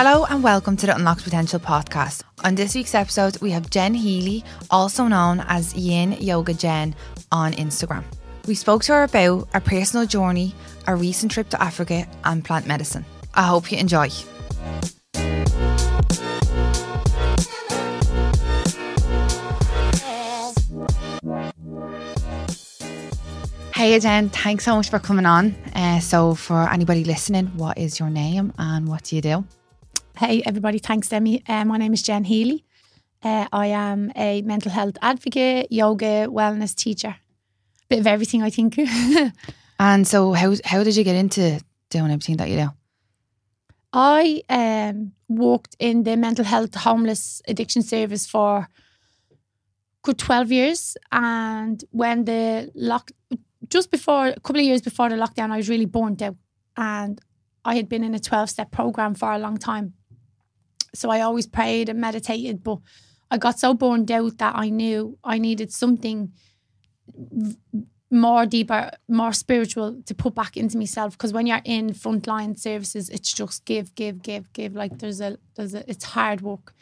Hello and welcome to the Unlocked Potential podcast. On this week's episode, we have Jen Healy, also known as Yin Yoga Jen on Instagram. We spoke to her about our personal journey, our recent trip to Africa, and plant medicine. I hope you enjoy. Hey Jen, thanks so much for coming on. Uh, so, for anybody listening, what is your name and what do you do? Hey, everybody. Thanks, Demi. Uh, my name is Jen Healy. Uh, I am a mental health advocate, yoga, wellness teacher. Bit of everything, I think. And so, how how did you get into doing everything that you do? I um, worked in the mental health homeless addiction service for good 12 years. And when the lock, just before, a couple of years before the lockdown, I was really burnt out. And I had been in a 12 step program for a long time. So I always prayed and meditated, but I got so burned out that I knew I needed something more deeper, more spiritual to put back into myself. Because when you're in frontline services, it's just give, give, give, give. Like there's a, there's a, it's hard work.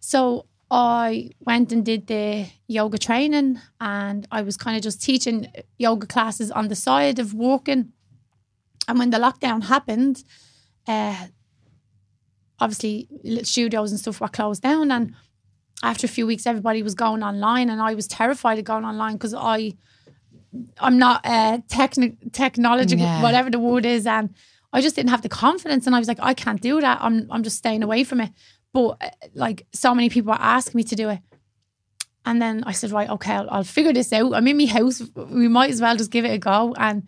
So I went and did the yoga training, and I was kind of just teaching yoga classes on the side of walking. And when the lockdown happened, uh, obviously studios and stuff were closed down and after a few weeks everybody was going online and I was terrified of going online because I I'm not uh techni- technological Yeah. whatever the word is and I just didn't have the confidence and I was like I can't do that. I'm I'm just staying away from it. But uh, like so many people were asking me to do it. And then I said right okay I'll, I'll figure this out. I'm in my house. We might as well just give it a go. And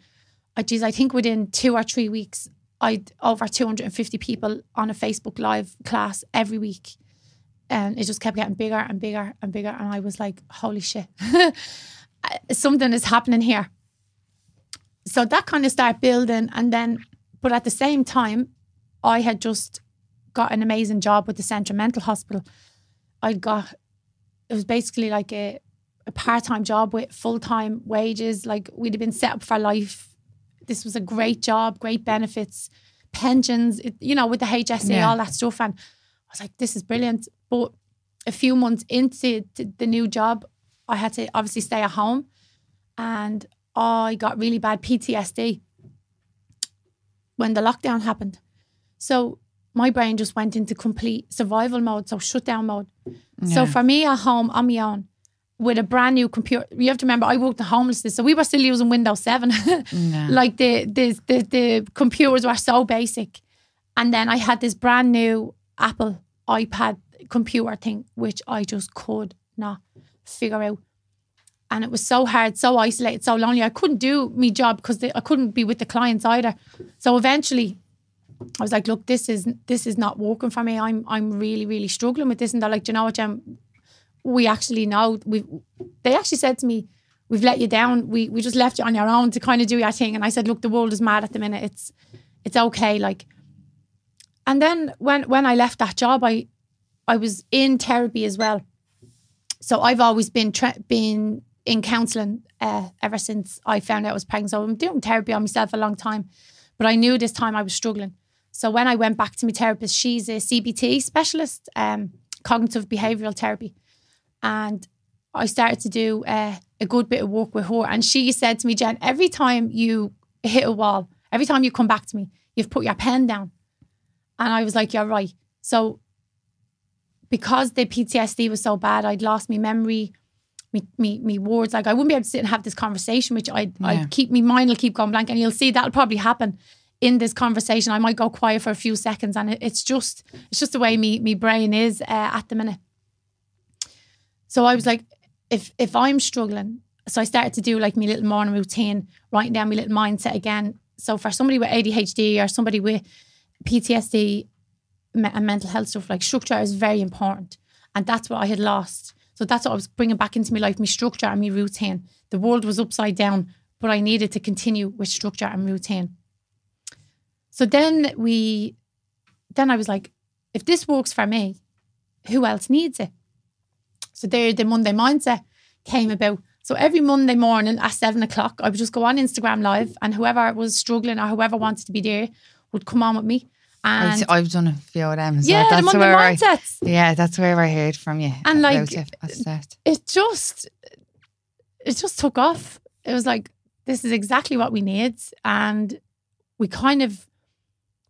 I geez I think within two or three weeks I'd over 250 people on a Facebook live class every week. And it just kept getting bigger and bigger and bigger. And I was like, holy shit, something is happening here. So that kind of started building. And then, but at the same time, I had just got an amazing job with the Central Mental Hospital. I'd got, it was basically like a, a part time job with full time wages. Like we'd have been set up for life this was a great job, great benefits, pensions, it, you know, with the HSE, Yeah. all that stuff. And I was like, this is brilliant. But a few months into the, the new job, I had to obviously stay at home and I got really bad PTSD when the lockdown happened. So my brain just went into complete survival mode, so shutdown mode. So for me at home on my own, with a brand new computer, you have to remember I worked in homelessness, so we were still using Windows Seven. Yeah. like the, the the the computers were so basic, and then I had this brand new Apple iPad computer thing, which I just could not figure out. And it was so hard, so isolated, so lonely. I couldn't do my job because I couldn't be with the clients either. So eventually, I was like, "Look, this is this is not working for me. I'm I'm really really struggling with this." And they're like, "Do you know what, Jen? We actually know we." They actually said to me, "We've let you down. We we just left you on your own to kind of do your thing." And I said, "Look, the world is mad at the minute. It's it's okay." Like, and then when when I left that job, I I was in therapy as well. So I've always been tra- been in counselling uh, ever since I found out I was pregnant. So I'm doing therapy on myself a long time, but I knew this time I was struggling. So when I went back to my therapist, she's a CBT specialist, um, cognitive behavioural therapy, and I started to do uh, a good bit of work with her. And she said to me, Jen, every time you hit a wall, every time you come back to me, you've put your pen down. And I was like, you're right. So because the PTSD was so bad, I'd lost my memory, me, me, me words. Like I wouldn't be able to sit and have this conversation, which I'd, Yeah. I'd keep, my mind will keep going blank. And you'll see that'll probably happen in this conversation. I might go quiet for a few seconds and it, it's just, it's just the way me, me brain is uh, at the minute. So I was like, if, if I'm struggling, so I started to do like my little morning routine, writing down my little mindset again. So for somebody with ADHD or somebody with PTSD and mental health stuff, like structure is very important. And that's what I had lost. So that's what I was bringing back into my life, my structure and my routine. The world was upside down, but I needed to continue with structure and routine. So then we, then I was like, if this works for me, who else needs it? So there, the Monday mindset came about. So every Monday morning at seven o'clock, I would just go on Instagram live, and whoever was struggling or whoever wanted to be there would come on with me, And I, have done a few of them. So yeah, that's the Monday where I, mindsets. yeah, that's where I heard from you. And, like, it at the start. it just it just took off. It was like this is exactly what we need, and we kind of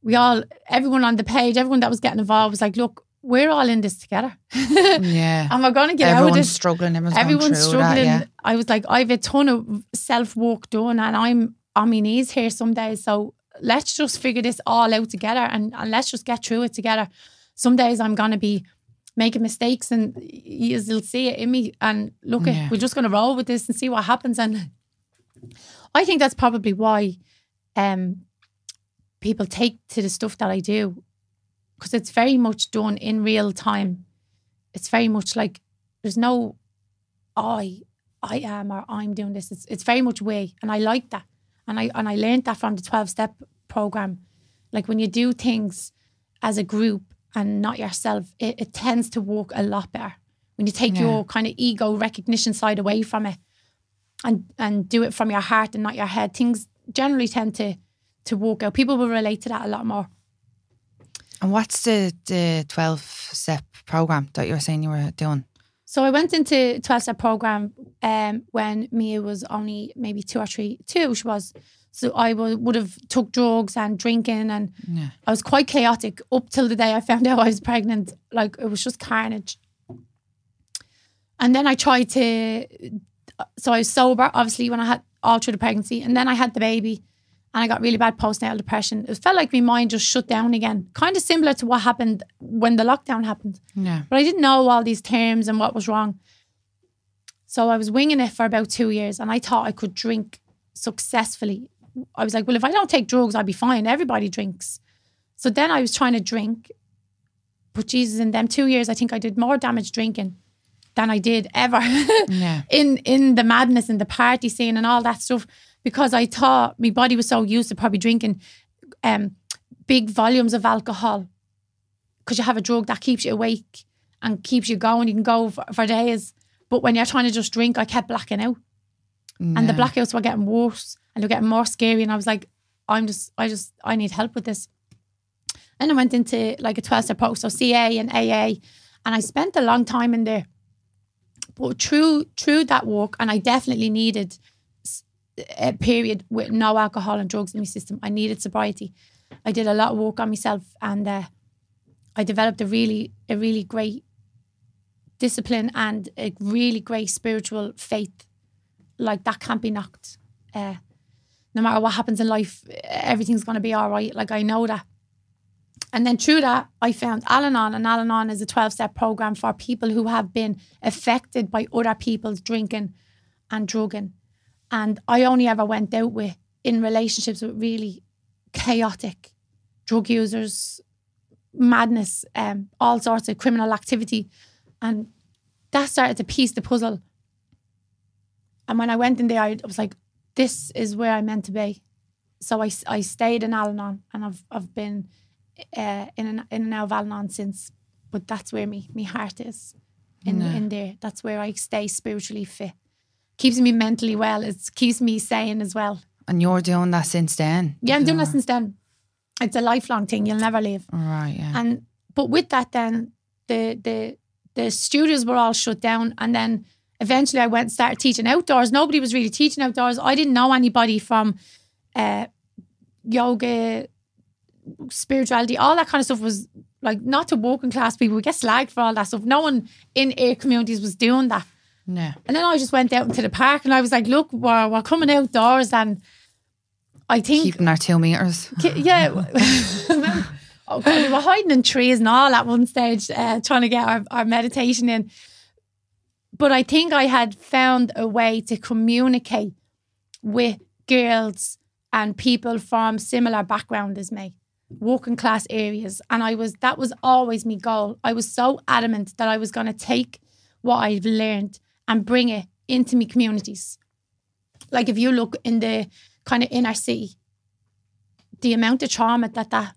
we all everyone on the page, everyone that was getting involved was like, look, we're all in this together, yeah, and we're going to get out of everyone's struggling. Everyone's, Everyone's going struggling. That, yeah. I was like, I've a ton of self work done, and I'm on my knees here some days. So let's just figure this all out together, and, and let's just get through it together. Some days I'm gonna be making mistakes, and you'll see it in me. And look, Yeah. at we're just gonna roll with this and see what happens. And I think that's probably why um, people take to the stuff that I do because it's very much done in real time. It's very much like there's no I I am or I'm doing this. It's it's very much we, and I like that. And I and I learned that from the twelve step program. Like when you do things as a group and not yourself, it, it tends to work a lot better. When you take Yeah. your kind of ego recognition side away from it and and do it from your heart and not your head, things generally tend to to work out. People will relate to that a lot more. And what's the the twelve step program that you were saying you were doing? So I went into 12 step program um, when Mia was only maybe two or three, two she was. So I would would have took drugs and drinking and Yeah, I was quite chaotic up till the day I found out I was pregnant. Like it was just carnage. And then I tried to, so I was sober, obviously, when I had all through the pregnancy. And then I had the baby and I got really bad postnatal depression. It felt like my mind just shut down again, kind of similar to what happened when the lockdown happened. yeah, But I didn't know all these terms and what was wrong. So I was winging it for about two years and I thought I could drink successfully. I was like, well, if I don't take drugs, I'll be fine. Everybody drinks. So then I was trying to drink. But Jesus, in them two years, I think I did more damage drinking than I did ever yeah, in in the madness and the party scene and all that stuff because I thought my body was so used to probably drinking um, big volumes of alcohol because you have a drug that keeps you awake and keeps you going. You can go for, for days. But when you're trying to just drink, I kept blacking out. And the blackouts were getting worse and they're getting more scary. And I was like, I'm just, I just, I need help with this. And I went into like a 12 step program, so CA and AA. And I spent a long time in there. But through, through that walk, and I definitely needed a period with no alcohol and drugs in my system. I needed sobriety. I did a lot of work on myself and uh, I developed a really, a really great discipline and a really great spiritual faith like that can't be knocked. Uh, no matter what happens in life, everything's going to be all right. Like I know that. And then through that, I found Al Anon, and Al Anon is a 12 step program for people who have been affected by other people's drinking and drugging. And I only ever went out with in relationships with really chaotic drug users, madness, um, all sorts of criminal activity. And that started to piece the puzzle and when I went in there, I was like, this is where I'm meant to be. So I, I stayed in Al Anon and I've, I've been uh, in, and, in and out of Al Anon since. But that's where me, my heart is in, Yeah. in there. That's where I stay spiritually fit. Keeps me mentally well. It keeps me sane as well. And you're doing that since then. Yeah, I'm doing that since then. It's a lifelong thing. You'll never leave. Right, yeah. And but with that, then the the the studios were all shut down, and then eventually I went and started teaching outdoors. Nobody was really teaching outdoors. I didn't know anybody from uh, yoga, spirituality, all that kind of stuff was like not to working class people. We get slagged for all that stuff. No one in our communities was doing that. Yeah. And then I just went out into the park and I was like, look, we're, we're coming outdoors and I think Keeping our two meters. Ki- yeah. oh God, we were hiding in trees and all at one stage, uh, trying to get our, our meditation in. But I think I had found a way to communicate with girls and people from similar background as me, working class areas. And I was that was always my goal. I was so adamant that I was going to take what I've learned and bring it into my communities. Like if you look in the kind of inner city, the amount of trauma that that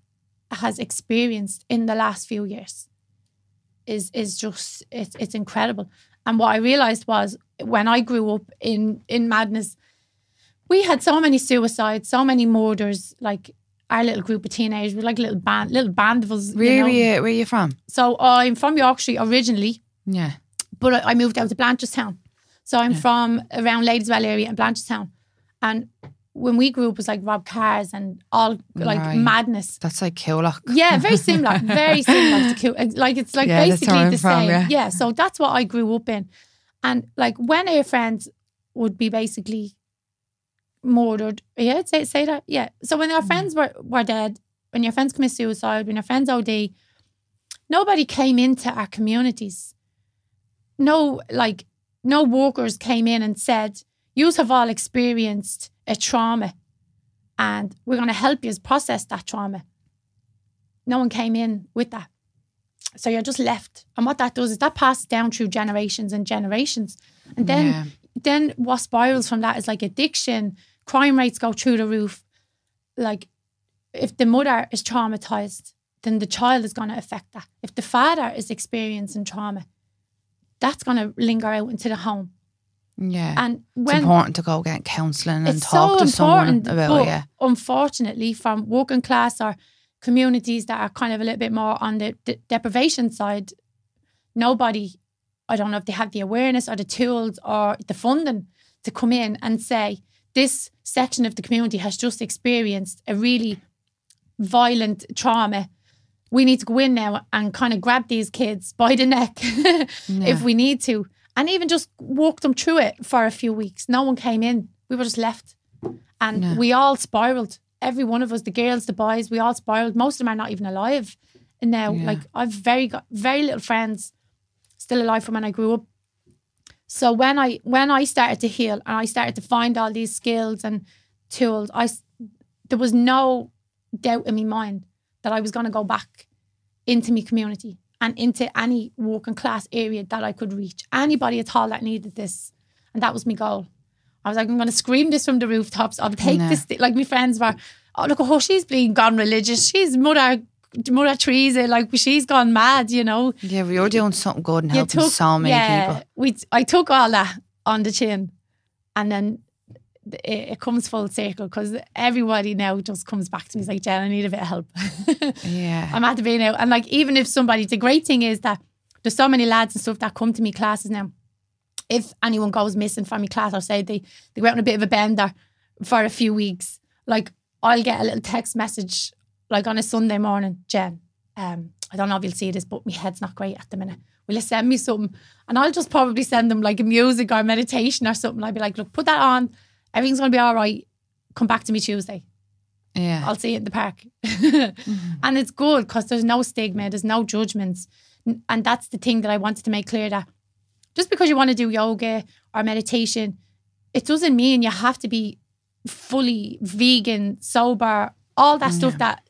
has experienced in the last few years is is just it's it's incredible. And what I realized was when I grew up in in madness, we had so many suicides, so many murders, like our little group of teenagers. We're like a little band, little band of us. Where you know. are you? Where are you from? So I'm from Yorkshire originally, Yeah. But I moved out to Blanchardstown. So I'm from around Ladyswell area in Blanchardstown. And when we grew up, it was like Rob Cars and all like Right. madness. That's like Killock. Yeah, very similar, very similar to Q. Like it's like Yeah, basically the from, same. yeah. so that's what I grew up in, and like when our friends would be basically murdered. Yeah, say say that. Yeah. So when Mm. our friends were were dead, when your friends commit suicide, when your friends OD, nobody came into our communities. No, like no workers came in and said, "You have all experienced a trauma, and we're going to help you process that trauma." No one came in with that. So you're just left. And what that does is that passes down through generations and generations. And then Yeah. then what spirals from that is like addiction, crime rates go through the roof. Like if the mother is traumatized, then the child is going to affect that. If the father is experiencing trauma, that's going to linger out into the home. Yeah. And when, it's important to go get counselling and talk so to someone about it. Yeah. unfortunately, from working class or communities that are kind of a little bit more on the de- deprivation side, nobody, I don't know if they have the awareness or the tools or the funding to come in and say, this section of the community has just experienced a really violent trauma. We need to go in now and kind of grab these kids by the neck if we need to, and even just walk them through it for a few weeks. No one came in. We were just left. And Yeah. we all spiraled. Every one of us, the girls, the boys, we all spiraled. Most of them are not even alive. And now, Yeah. like, I've very got very little friends still alive from when I grew up. So when I when I started to heal and I started to find all these skills and tools, I there was no doubt in my mind that I was going to go back into my community and into any working class area that I could reach. Anybody at all that needed this, and that was my goal. I was like, I'm going to scream this from the rooftops. I'll take this. Like my friends were, oh look, oh she's being gone religious. She's mother. Mother Teresa, eh, like she's gone mad, you know. Yeah, but you're doing something good and helping so many yeah, people. We, I took all that on the chin, and then it, it comes full circle because everybody now just comes back to me. It's like, Jen, I need a bit of help. Yeah. I'm at the bay now, and like even if somebody, the great thing is that there's so many lads and stuff that come to me classes now. If anyone goes missing from my class or say they they go out on a bit of a bender for a few weeks, like I'll get a little text message like on a Sunday morning, Jen. Um, I don't know if you'll see this, but my head's not great at the minute. Will you send me something? And I'll just probably send them like a music or meditation or something. I'll be like, look, put that on. Everything's gonna be all right. Come back to me Tuesday. Yeah. I'll see you in the park. Mm-hmm. And it's good because there's no stigma, there's no judgments. And that's the thing that I wanted to make clear that just because you want to do yoga or meditation, it doesn't mean you have to be fully vegan, sober, all that stuff that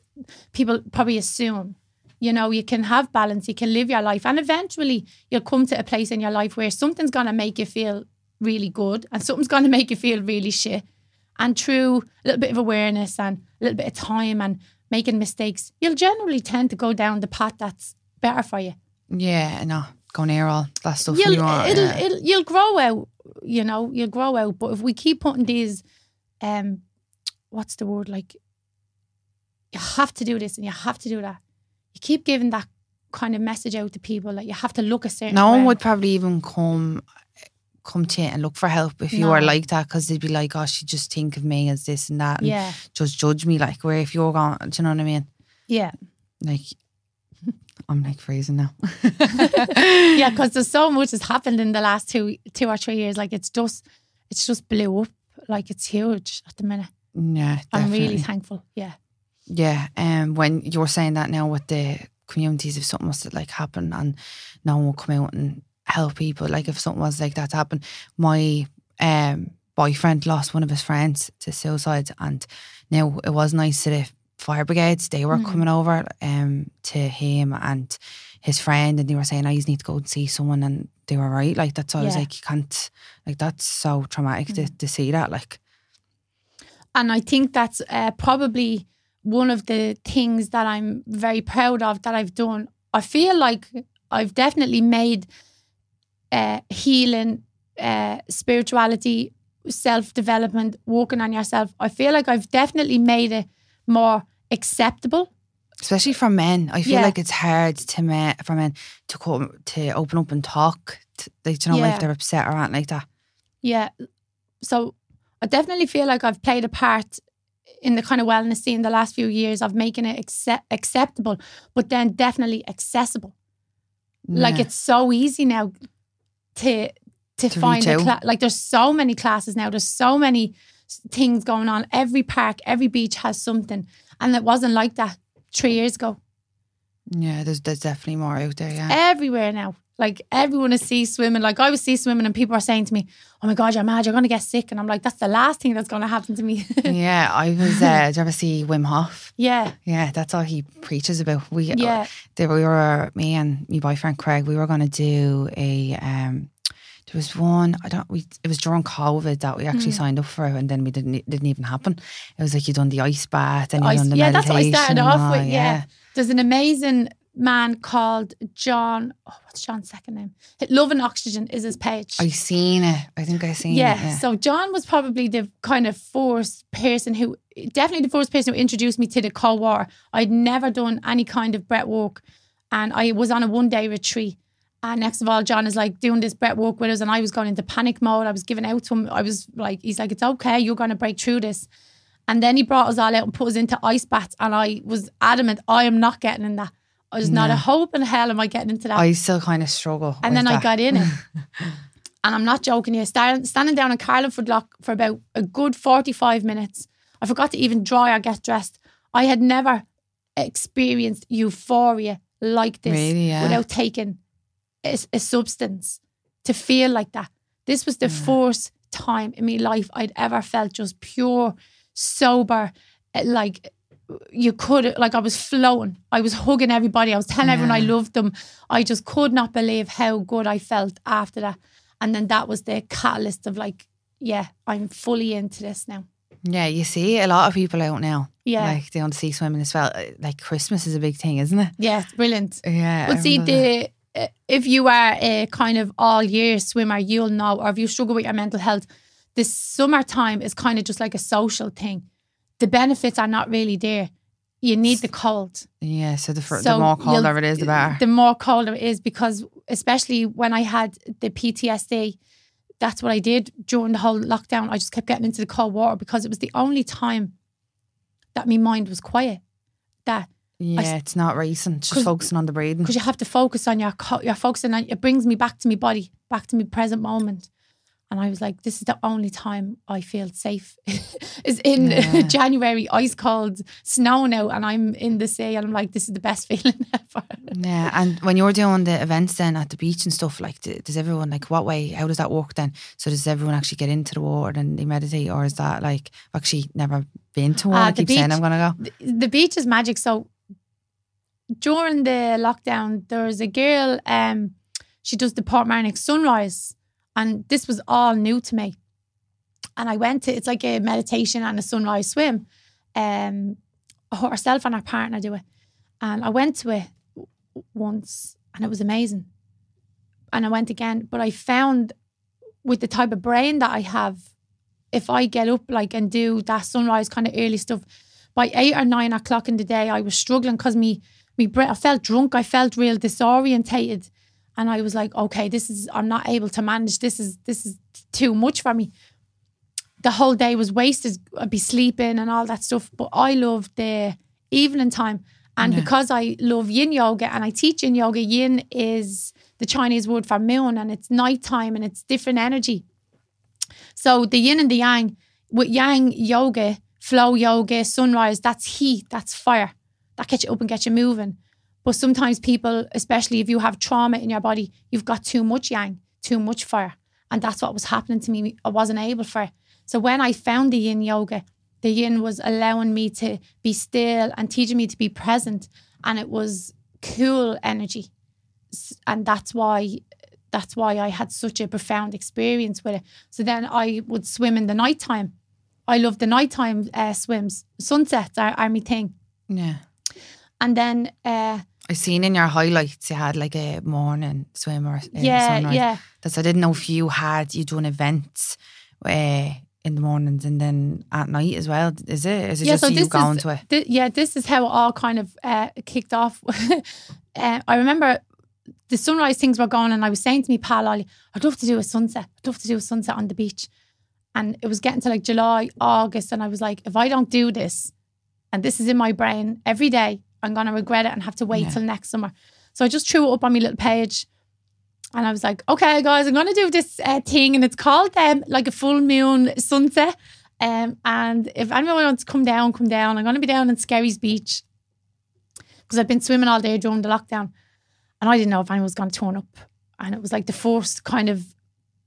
people probably assume. You know, you can have balance, you can live your life, and eventually you'll come to a place in your life where something's going to make you feel really good and something's going to make you feel really shit. And through a little bit of awareness and a little bit of time and making mistakes, you'll generally tend to go down the path that's better for you. Yeah, no. Go near all that stuff You'll, you want. it'll, yeah. it'll, you'll grow out, you know, you'll grow out. But if we keep putting these, um, what's the word like? You have to do this and you have to do that. You keep giving that kind of message out to people that you have to look a certain. no one way. would probably even come come to you and look for help if you No. like that because they'd be like, oh, she just think of me as this and that and Yeah, just judge me like where if you're gone, do you know what I mean? yeah, Like, I'm like freezing now. yeah. Because there's so much has happened in the last two, two or three years. Like it's just, it's just blew up. Like it's huge at the minute. Yeah, I'm really thankful. Yeah, Yeah, um, when you're saying that now with the communities, if something was to like happen and no one will come out and help people, like if something was like that to happen, my um boyfriend lost one of his friends to suicide, and now it was nice to the fire brigades. They were Mhm. coming over um to him and his friend, and they were saying, "I just need to go and see someone," and they were right. Like that's why I was like, "You can't." Like that's so traumatic to, to see that. Like, and I think that's uh, probably one of the things that I'm very proud of that I've done. I feel like I've definitely made uh, healing, uh, spirituality, self development, working on yourself. I feel like I've definitely made it more acceptable. Especially for men, I feel Yeah. like it's hard to men for men to come to open up and talk. To, like, you know, Yeah. if they're upset or anything like that. Yeah. So I definitely feel like I've played a part in the kind of wellness scene the last few years of making it accept- acceptable, but then definitely accessible. Like it's so easy now to to, To find a out. cla- like there's so many classes now. There's so many things going on. Every park, every beach has something, and it wasn't like that three years ago. yeah, there's there's definitely more out there. Yeah, Everywhere now, like everyone is sea swimming. Like I was sea swimming, and people are saying to me, "Oh my god, you're mad. You're going to get sick." And I'm like, "That's the last thing that's going to happen to me." yeah. I was. Uh, did you ever see Wim Hof? yeah, Yeah, that's all he preaches about. We yeah, there we were me and my boyfriend Craig we were going to do a um there was one I don't we it was during COVID that we actually Mm. signed up for and then we didn't it didn't even happen it was like you done the ice bath and you done the yeah, that's what I started off with, yeah. There's an amazing man called John. Oh, what's John's second name? Love and Oxygen is his page. I've seen it I think I've seen yeah. it yeah So John was probably the kind of first person who, definitely the first person who introduced me to the cold water. I'd never done any kind of breath work, and I was on a one day retreat. And next of all, John is like doing this breath work with us, and I was going into panic mode. I was giving out to him. I was like, he's like, it's okay, you're going to break through this. And then he brought us all out and put us into ice baths, and I was adamant, I am not getting in that. I was not a hope in hell am I getting into that. I still kind of struggle And then I got in it. and I'm not joking you. Stand, standing down in Carlingford Lough for about a good 45 minutes. I forgot to even dry or get dressed. I had never experienced euphoria like this Really, yeah. without taking a, a substance to feel like that. This was the first time in my life I'd ever felt just pure, sober, eh, like you could like I was flowing. I was hugging everybody. I was telling everyone I loved them. I just could not believe how good I felt after that. And then that was the catalyst of like, yeah, I'm fully into this now. yeah you see a lot of people out now Yeah. like they want to see swimming as well Uh, like Christmas is a big thing isn't it Yeah, it's brilliant. yeah But see, everyone does that. the uh, if you are a kind of all year swimmer, you'll know, or if you struggle with your mental health, the summertime is kind of just like a social thing. The benefits are not really there. You need the cold. yeah so the, fir- the more colder it is the better The more colder it is because, especially when I had the PTSD, that's what I did during the whole lockdown. I just kept getting into the cold water because it was the only time that my mind was quiet. That Yeah, it's not racing. It's just focusing on the breathing. because you have to focus on your co- your focusing on it brings me back to my body, back to my present moment. And I was like, this is the only time I feel safe. is in Yeah. January, ice cold, snow now, and I'm in the sea, and I'm like, this is the best feeling ever. Yeah, and when you're doing the events then at the beach and stuff, like, does everyone like what way? How does that work then? So does everyone actually get into the water and they meditate, or is that like I've actually never been to one? Ah, I the keep saying beach- I'm gonna go. the, the beach is magic. So during the lockdown, there was a girl, um, she does the Portmarnock sunrise, and this was all new to me. And I went to it's like a meditation and a sunrise swim. Um, herself and her partner do it, and I went to it once, and it was amazing. And I went again, but I found with the type of brain that I have, if I get up like and do that sunrise kind of early stuff, by eight or nine o'clock in the day, I was struggling because me, me, bre- I felt drunk. I felt real disorientated, and I was like, okay, this is I'm not able to manage. This is this is too much for me. The whole day was wasted. I'd be sleeping and all that stuff. But I love the evening time, and Yeah. because I love Yin yoga and I teach Yin yoga, Yin is the Chinese word for moon, and it's nighttime and it's different energy. So the yin and the yang, with yang yoga, flow yoga, sunrise, that's heat, that's fire. That gets you up and gets you moving. But sometimes people, especially if you have trauma in your body, you've got too much yang, too much fire. And that's what was happening to me. I wasn't able for. it. So when I found the yin yoga, the yin was allowing me to be still and teaching me to be present. And it was cool energy. And that's why that's why I had such a profound experience with it. So then I would swim in the nighttime. I love the nighttime uh, swims. Sunsets are, are my thing. Yeah, And then, uh, I seen in your highlights you had like a morning swim or uh, yeah, sunrise. yeah. That's I didn't know if you had you done events uh, in the mornings and then at night as well. Is it? Is it Yeah, just so you going is- to it? Th- yeah, this is how it all kind of uh, kicked off. uh, I remember the sunrise things were going, and I was saying to me pal, Ollie, I'd love to do a sunset. I'd love to do a sunset on the beach. And it was getting to like July, August, and I was like, if I don't do this, and this is in my brain every day, I'm gonna regret it and have to wait Yeah. till next summer. So I just threw it up on my little page. And I was like, okay, guys, I'm going to do this uh, thing, and it's called um, like a full moon sunset. Um, and if anyone wants to come down, come down. I'm going to be down in Skerries Beach because I've been swimming all day during the lockdown, and I didn't know if anyone was going to turn up. And it was like the first kind of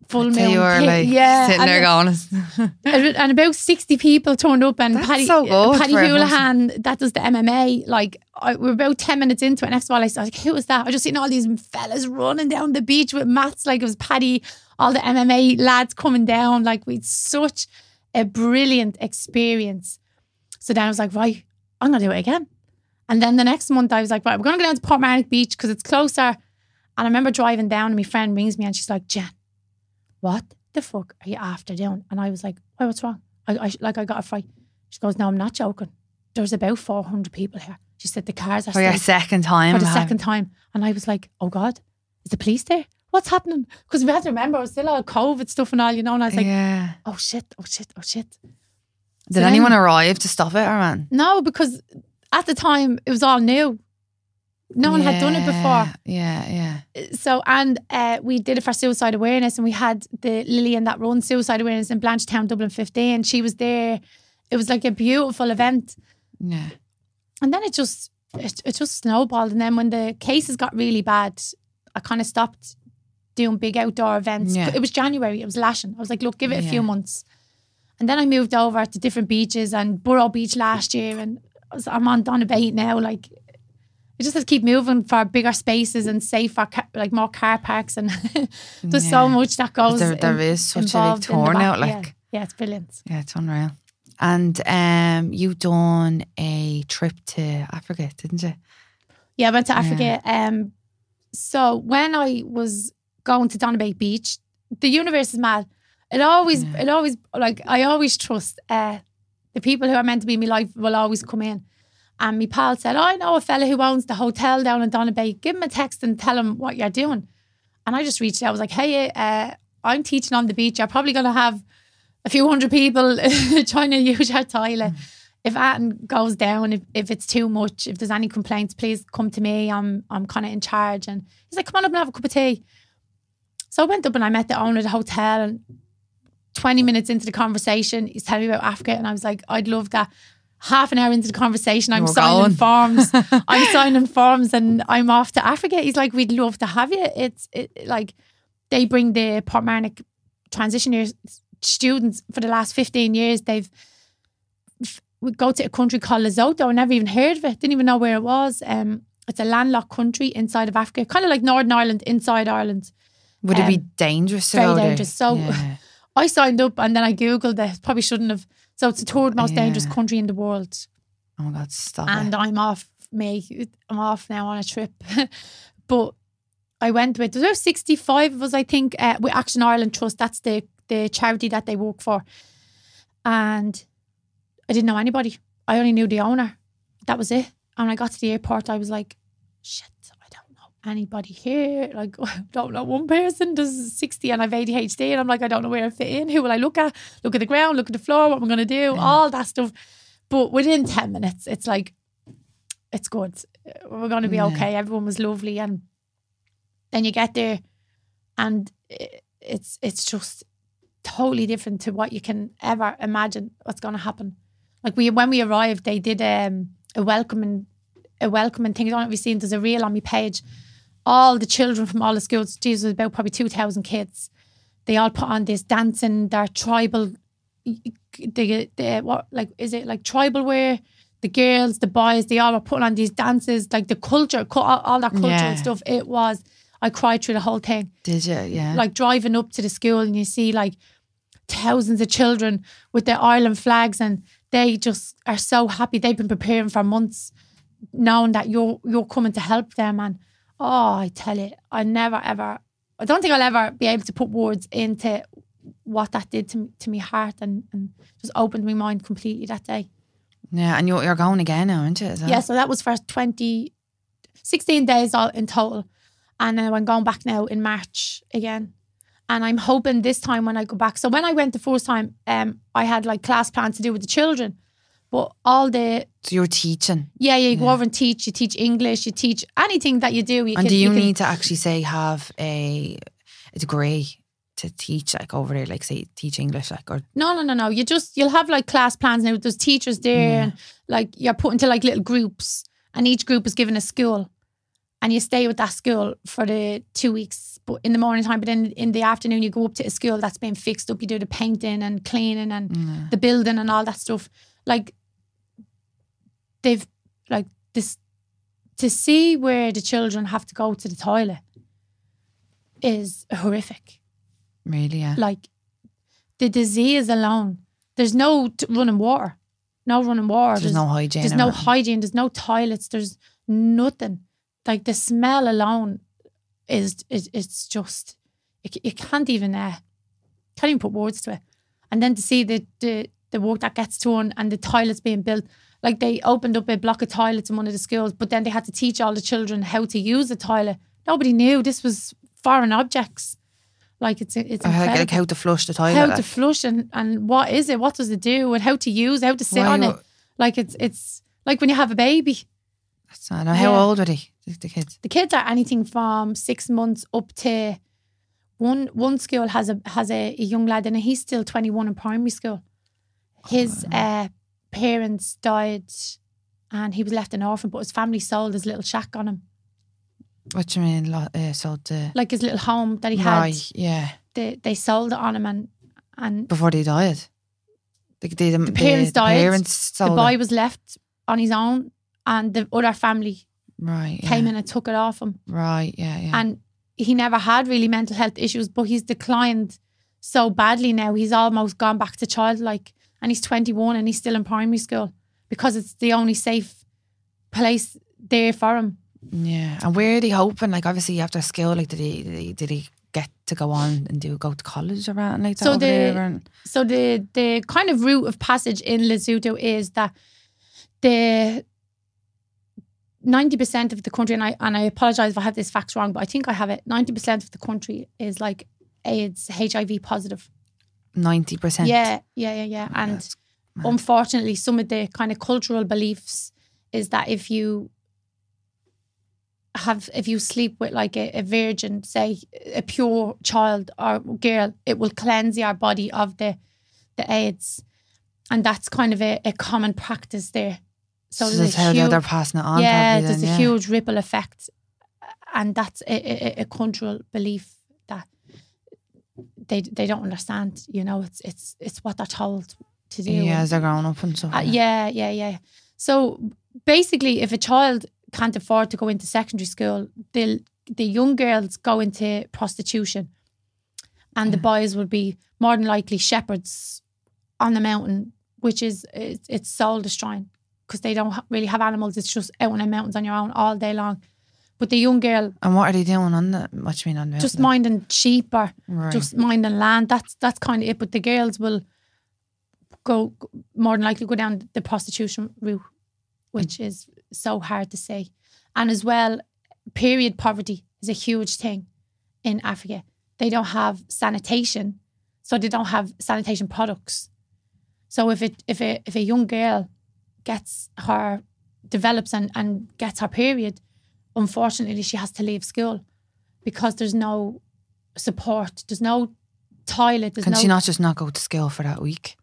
full moon. you were like yeah, sitting and there going, and, about 60 people turned up and That's Paddy, so uh, Paddy Holohan, that does the MMA like I, we we're about 10 minutes into it and next of all I was like who was that? I just seen all these fellas running down the beach with mats like it was Paddy all the MMA lads coming down. Like we'd such a brilliant experience. So then I was like right I'm gonna do it again. And then the next month I was like right we're gonna go down to Portmarnock Beach because it's closer. And I remember driving down and my friend rings me and she's like Jen what the fuck are you after doing? And I was like, why, what's wrong? I, I like, I got a fright. She goes, no, I'm not joking. There's about 400 people here. She said, the cars are for your second time. for the second time. And I was like, oh God, is the police there? What's happening? Because we had to remember, it was still all COVID stuff and all, you know. And I was like, yeah. oh shit, oh shit, oh shit. Did So then- anyone arrive to stop it, or man? No, because at the time it was all new. No one had done it before. Yeah, yeah. so and uh, we did it for suicide awareness and we had the Lillian that runs suicide awareness in Blanchardstown Dublin 15 she was there it was like a beautiful event Yeah. and then it just it, it just snowballed and then when the cases got really bad I kind of stopped doing big outdoor events Yeah. it was January it was lashing I was like look give it a Yeah. few months and then I moved over to different beaches and Burrow Beach last year and I'm on Donabate now like it just has to keep moving for bigger spaces and safer, ca- like more car parks, and there's Yeah. so much that goes. There, there in- is such a big involved in the back- turnout. yeah. Like, yeah, it's brilliant. yeah, it's unreal. And um, you done a trip to Africa, didn't you? Yeah, I went to Africa. Um, so when I was going to Donabate Beach, the universe is mad. It always, Yeah. it always, like I always trust uh, the people who are meant to be in my life will always come in. And my pal said, oh, I know a fella who owns the hotel down in Donabate. Give him a text and tell him what you're doing. And I just reached out. I was like, hey, uh, I'm teaching on the beach. You're probably going to have a few hundred people trying to use your toilet. If that goes down, if, if it's too much, if there's any complaints, please come to me. I'm I'm kind of in charge. And he's like, come on up and have a cup of tea. So I went up and I met the owner of the hotel. And 20 minutes into the conversation, he's telling me about Africa. And I was like, I'd love that. Half an hour into the conversation, I'm were signing going. forms. I'm signing forms and I'm off to Africa. He's like, we'd love to have you. It's it, like they bring the Portmarnock transition years students for the last 15 years. They've f- we go to a country called Lesotho. I never even heard of it. Didn't even know where it was. Um, it's a landlocked country inside of Africa, kind of like Northern Ireland inside Ireland. Would it be Um, dangerous very dangerous. So- Yeah. I signed up and then I googled this. Probably shouldn't have. So it's the third most dangerous country in the world. oh my God, stop and it. I'm off me. I'm off now on a trip. but I went with there about 65 of us, I think, uh, with Action Ireland Trust. That's the the charity that they work for. And I didn't know anybody. I only knew the owner. That was it. And when I got to the airport, I was like, shit, I don't know anybody here. Like, I don't know one person. does 60 and I've ADHD. And I'm like, I don't know where I fit in. Who will I look at? Look at the ground, look at the floor, what am I going to do? All that stuff. But within 10 minutes, it's like, it's good. We're going to be Yeah. okay. Everyone was lovely. And then you get there and it's it's just totally different to what you can ever imagine what's going to happen. Like we when we arrived, they did um, a welcoming a welcoming thing. I don't know if you've seen. There's a reel on my page. All the children from all the schools. Jesus, was about probably two thousand kids. They all put on this dancing, their tribal. The the what like is it like tribal wear? The girls, the boys, they all were putting on these dances, like the culture, all, all that culture Yeah. stuff. It was. I cried through the whole thing Did you? Yeah. like driving up to the school and you see like thousands of children with their Ireland flags and they just are so happy. They've been preparing for months, knowing that you're you're coming to help them. And oh, I tell you, I never ever, I don't think I'll ever be able to put words into what that did to to my heart and and just opened my mind completely that day. Yeah, and you're, you're going again now, aren't you? That- Yeah, so that was for 20, 16 days all in total. And then I'm going back now in March again. And I'm hoping this time when I go back. So when I went the first time, um, I had like class plans to do with the children. But all the So you're teaching. yeah, yeah, you go Yeah. over and teach, you teach English, you teach anything that you do. You and can, do you, can- need to actually say have a, a degree to teach like over there, like say teach English, like or No, no, no, no. You just you'll have like class plans now. There's teachers there, Yeah. and like you're put into like little groups, and each group is given a school, and you stay with that school for the two weeks. But in the morning time, but then in the afternoon you go up to a school that's been fixed up. You do the painting and cleaning and Mm. the building and all that stuff. Like they've like this to see where the children have to go to the toilet is horrific really, yeah. like the disease alone. There's no t- running water, no running water. There's, no hygiene. there's no hygiene. There's no toilets. There's nothing. Like the smell alone is is it's just you, c- you can't even uh, can't even put words to it. And then to see the the the work that gets done and the toilets being built. Like they opened up a block of toilets in one of the schools, but then they had to teach all the children how to use the toilet. Nobody knew this was foreign objects. Like it's it's incredible like how to flush the toilet. how to flush and, and what is it? What does it do? And how to use, how to sit Why on it. Like it's it's like when you have a baby. That's not- how Yeah. old are they? The, kids. The kids are anything from six months up to one one school has a has a, a young lad and he's still twenty one in primary school. His uh, parents died and he was left an orphan, but his family sold his little shack on him. What do you mean? lo- Uh, so the Like his little home that he had. right, yeah. They they sold it on him and and Before they died, the, the, the, parents the died, Parents the sold boy it. was left on his own and the other family right. Yeah. came in and took it off him. Right. Yeah. Yeah. And he never had really mental health issues, but he's declined so badly now. He's almost gone back to childlike. And he's 21 and he's still in primary school because it's the only safe place there for him. yeah. And where are they hoping? Like, obviously, after school, like, did he did he, did he get to go on and do go to college or anything like that? So the- and- So the the kind of route of passage in Lesotho is that the 90% of the country, and I and I apologize if I have this facts wrong, but I think I have it. 90% of the country is like AIDS, HIV positive. Ninety percent. Yeah, yeah, yeah, yeah. And That's unfortunately, some of the kind of cultural beliefs is that if you have, if you sleep with like a, a virgin, say a pure child or girl, it will cleanse your body of the the AIDS, and that's kind of a, a common practice there. So, So, that's how huge, they're passing it on. yeah, there's then, a yeah. huge ripple effect, and that's a, a, a cultural belief that they they don't understand. You know, it's it's it's what they're told to do. Yeah, as they're growing up and stuff. uh, yeah, yeah, yeah. So basically, if a child can't afford to go into secondary school, the the young girls go into prostitution, and the boys would be more than likely shepherds on the mountain, which is it's, it's soul destroying because they don't really have animals. It's just out on the mountains on your own all day long. But the young girl And what are they doing on the? What do you mean on the? just minding sheep or Right. just minding land. That's that's kind of it. But the girls will go more than likely go down the prostitution route, which mm. is so hard to say. And as well, period poverty is a huge thing in Africa. They don't have sanitation, so they don't have sanitation products. So if it if a if a young girl gets her develops and, and gets her period, unfortunately she has to leave school because there's no support. There's no toilet. There's Can no she not just not go to school for that week?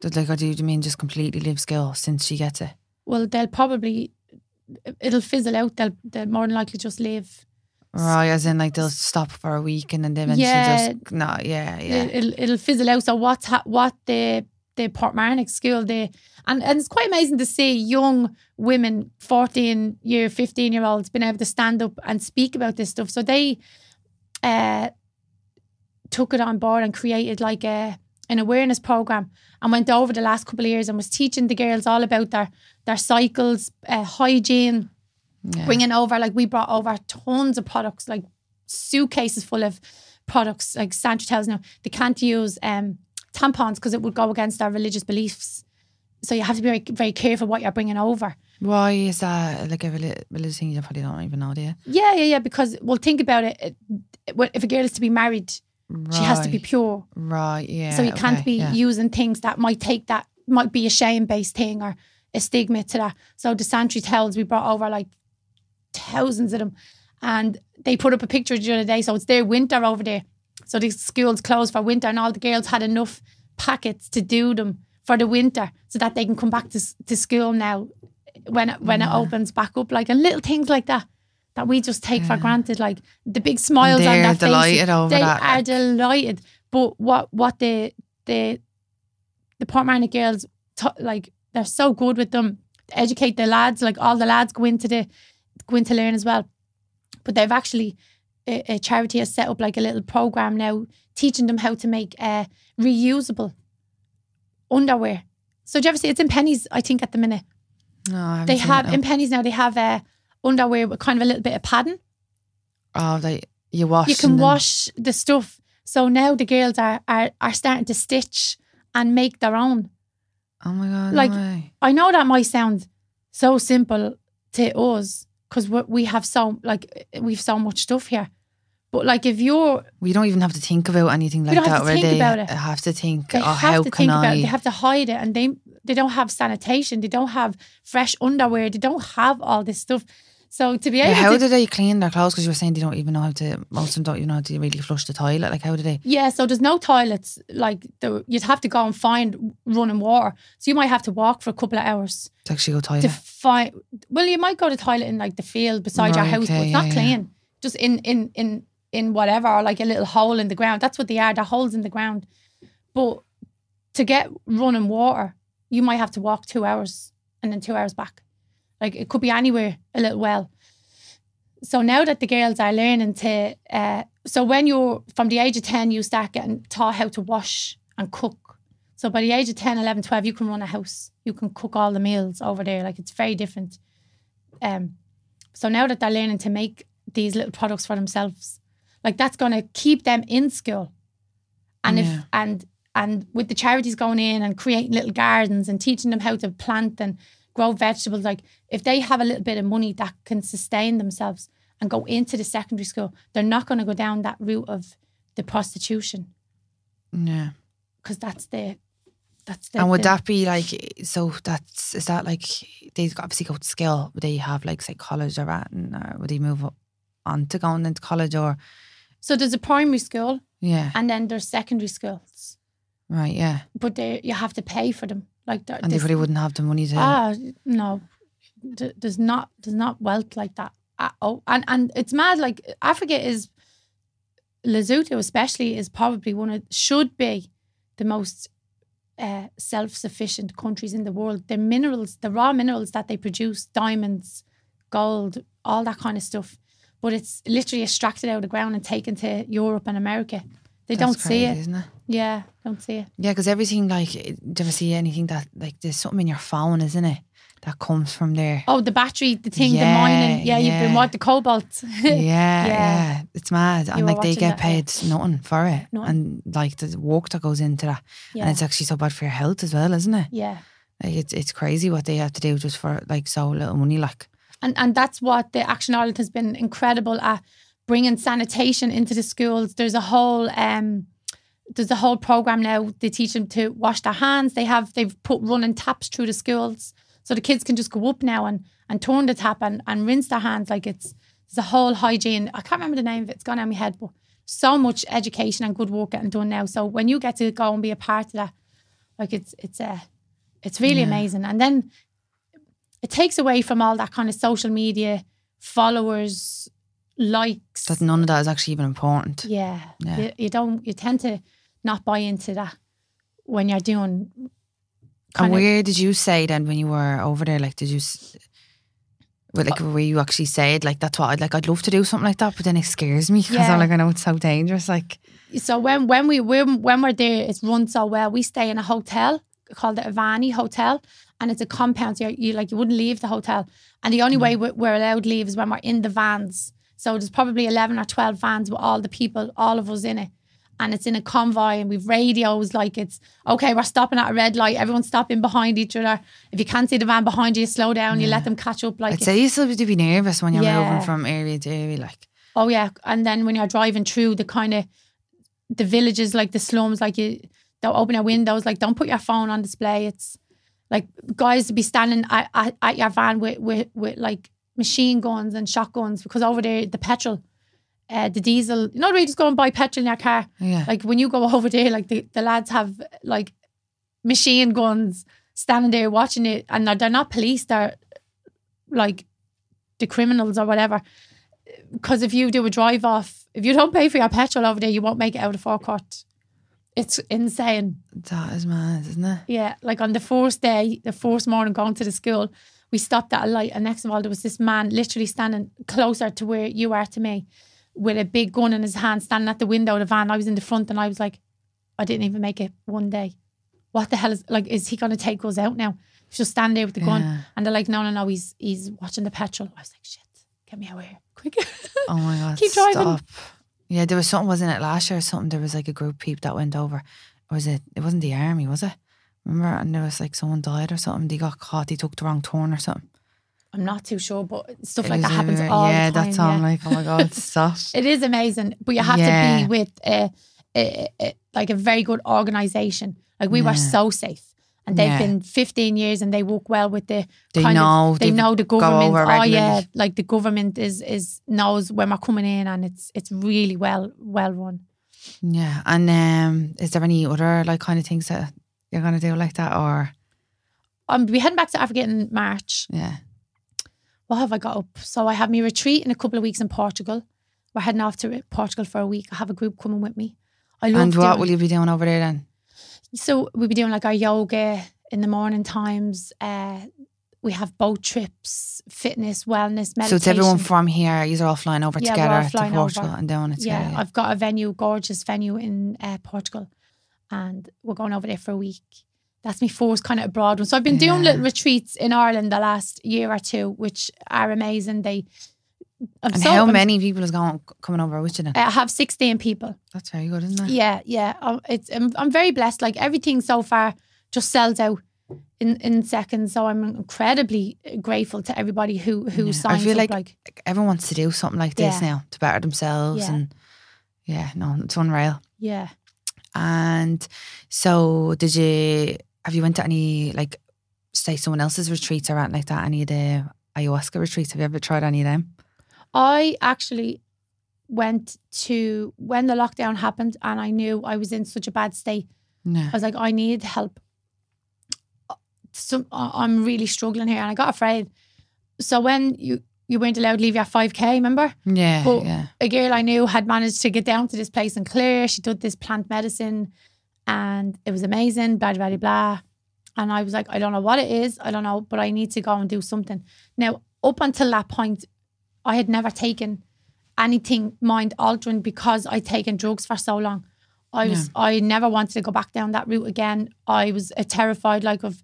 Does like, or do you mean just completely leave school since she gets it? well, they'll probably it'll fizzle out. They'll they'll more than likely just leave. Right, as in like they'll stop for a week and then they eventually Yeah. just no, yeah, yeah. It, will it'll fizzle out. So what's ha- what the the Port Portmarnock school they and and it's quite amazing to see young women, fourteen year, fifteen year olds, being able to stand up and speak about this stuff. So they uh took it on board and created like a an awareness program and went over the last couple of years and was teaching the girls all about their their cycles, uh, hygiene, yeah. bringing over like we brought over tons of products like suitcases full of products like Sandra tells now they can't use um, tampons because it would go against their religious beliefs. So you have to be very, very careful what you're bringing over. Why is that like a reli- religious thing you probably don't even know, do you? Yeah, yeah, yeah. Because well, think about it. If a girl is to be married, she has to be pure. Right, yeah. so you can't be yeah. using things that might take that might be a shame based thing or a stigma to that. So the Santry towels we brought over like thousands of them, and they put up a picture the other day. So it's their winter over there. So the school's closed for winter, and all the girls had enough packets to do them for the winter, so that they can come back to to school now when it, when it mm. opens back up. Like and little things like that. That we just take for granted, like the big smiles on their faces. delighted over they that, are like. delighted. But what what the the the Portmarnock girls t- like they're so good with them. to Educate the lads, like all the lads go into the go into learn as well. But they've actually a, a charity has set up like a little program now, teaching them how to make uh, reusable underwear. So do you ever see it's in Penneys? I think at the minute No, they have in Penneys now. They have uh, underwear with kind of a little bit of padding. Oh, like you wash. you can then- wash the stuff. So now the girls are are are starting to stitch and make their own. Oh my god! like- no. I know that might sound so simple to us because we have so like we've so much stuff here. But like if you're, we don't even have to think about anything like don't that. have to where think they about it. have to think. they oh, have how to can think I? about it. They have to hide it, and they they don't have sanitation. They don't have fresh underwear. They don't have all this stuff. So to be Yeah, able how to do they clean their clothes? Because you were saying they don't even know how to. Most of them don't even know how to really flush the toilet. Like how do they? Yeah, so there's no toilets. Like the, you'd have to go and find running water. So you might have to walk for a couple of hours To actually go toilet? to find. Well, you might go to toilet in like the field beside your house, but it's not yeah, yeah. clean. Just in in in in whatever, or like a little hole in the ground. That's what they are. They're holes in the ground. But to get running water, you might have to walk two hours and then two hours back. Like it could be anywhere a little well. So now that the girls are learning to, uh, so when you're from the age of 10, you start getting taught how to wash and cook. So by the age of 10, 11, 12, you can run a house. You can cook all the meals over there. Like it's very different. Um, so now that they're learning to make these little products for themselves, like that's going to keep them in school. And Yeah. if, and, and with the charities going in and creating little gardens and teaching them how to plant and grow vegetables, like if they have a little bit of money that can sustain themselves and go into the secondary school, they're not going to go down that route of the prostitution yeah. because that's the that's the And would the- that be like? So that's is that like they obviously go to school? Would they have like say college or at, and or would they move on to going into college or? So there's a primary school Yeah. and then there's secondary schools, Right. Yeah. but they you have to pay for them. Like they're- And they probably wouldn't have the money to. ah no, Th- there's not there's not wealth like that. at all. and and it's mad. Like Africa is Lesotho especially is probably one of should be the most uh, self-sufficient countries in the world. The minerals, the raw minerals that they produce, diamonds, gold, all that kind of stuff. But it's literally extracted out of the ground and taken to Europe and America. They That's don't see it. isn't it? Yeah, don't see it. Yeah, because everything like, do you ever see anything that like there's something in your phone, isn't it? That comes from there. Oh, the battery, the thing, Yeah, the mining. Yeah, you've been yeah. what the cobalt. yeah, yeah, it's mad, and like they get that, yeah. paid nothing for it, Nothing. and like the work that goes into that, yeah, and it's actually so bad for your health as well, isn't it? yeah. Like it's it's crazy what they have to do just for like so little money, like. And and that's what the Action Ireland has been incredible at bringing sanitation into the schools. There's a whole um, there's a whole program now. They teach them to wash their hands. They have they've put running taps through the schools, so the kids can just go up now and and turn the tap and and rinse their hands. Like it's there's a whole hygiene. I can't remember the name of it. It's gone out of my head, but so much education and good work getting done now. So when you get to go and be a part of that, like it's it's a it's really Yeah. amazing. And then it takes away from all that kind of social media followers, likes. That none of that is actually even important. yeah, Yeah. You, you don't. You tend to not buy into that when you're doing. And where did you say then when you were over there? Like, did you, well, like, uh, where you actually said like that's what I'd like? I'd love to do something like that, but then it scares me because Yeah. I'm like, I know it's so dangerous. Like, so when when we when, when we're there, it's run so well. We stay in a hotel called the Avani Hotel, and it's a compound. So you like you wouldn't leave the hotel, and the only mm-hmm. way we- we're allowed to leave is when we're in the vans So there's probably 11 or 12 vans with all the people, all of us in it. And it's in a convoy and we've radios like it's okay, we're stopping at a red light, everyone's stopping behind each other. If you can't see the van behind you, you slow down, you let them catch up like I'd say you still have to be nervous when you're Yeah. moving from area to area. Like, Oh yeah, and then when you're driving through the kind of the villages, like the slums, like you don't open your windows, like don't put your phone on display. It's like guys be standing at, at, at your van with, with with like machine guns and shotguns because over there the petrol, uh, the diesel. You know, they just go and buy petrol in your car. yeah. Like when you go over there, like the, the lads have like machine guns standing there watching it, and they're, they're not police. They're like the criminals or whatever. Because if you do a drive off, if you don't pay for your petrol over there, you won't make it out of forecourt. It's insane. that is mad, isn't it? Yeah, like on the first day, the first morning going to the school, we stopped at a light, and next of all, there was this man literally standing closer to where you are to me, with a big gun in his hand, standing at the window of the van. I was in the front, and I was like, I didn't even make it one day. What the hell is like? Is he going to take us out now? Just stand there with the gun, Yeah. and they're like, no, no, no, he's he's watching the petrol. I was like, shit, get me out of here, quick. Oh my god. Keep driving. Stop. Yeah, there was something, wasn't it, last year or something? There was like a group peep that went over. Or was it? It wasn't the army, was it? Remember? And there was like someone died or something. They got caught. They took the wrong turn or something. I'm not too sure, but stuff It like that happens all yeah, the time. Yeah, that's all. I'm like, oh my god, stop. It is amazing, but you have Yeah. to be with a, a, a, like a very good organization. Like we were so safe, and they've Yeah. been 15 years, and they work well with the They kind know. Of, they know the go government. over Oh yeah, like the government is is knows when we're coming in, and it's it's really well well run. Yeah, and um, is there any other like kind of things that you're gonna do like that, or Um, we heading back to Africa in March. yeah, What have I got up? So I have me retreat in a couple of weeks in Portugal. We're heading off to Portugal for a week. I have a group coming with me. I love and what doing- will you be doing over there then? So we'll be doing like our yoga in the morning times. Uh, we have boat trips, fitness, wellness, meditation. So it's everyone from here. You're all flying over Yeah, together flying to Portugal over. and doing it yeah, together. I've got a venue, gorgeous venue in uh, Portugal, and we're going over there for a week. That's my first kind of abroad one. So I've been doing little retreats in Ireland the last year or two, which are amazing. They I'm and so- how I'm- many people is going coming over with you then? I have 16 people. That's very good, isn't it? Yeah, yeah. Um, It's I'm, I'm very blessed. Like everything so far just sells out in in seconds. So I'm incredibly grateful to everybody who who Yeah. I feel like- Like, Everyone wants to do something like this Yeah. now to better themselves, Yeah. and yeah, no, it's unreal. yeah, And so, did you have you went to any like say someone else's retreats or anything like that? Any of the ayahuasca retreats? Have you ever tried any of them? I actually went to when the lockdown happened, and I knew I was in such a bad state. No. I was like, I need help. Some, I'm really struggling here, and I got afraid. So when you you weren't allowed to leave your five k, remember? Yeah, But- yeah. a girl I knew had managed to get down to this place in Clare. She did this plant medicine and it was amazing, blah, blah, blah, blah. And I was like, I don't know what it is. I don't know, but I need to go and do something. Now, up until that point, I had never taken anything mind altering because I'd taken drugs for so long. I was, I never wanted to go back down that route again. I was uh, terrified, like, of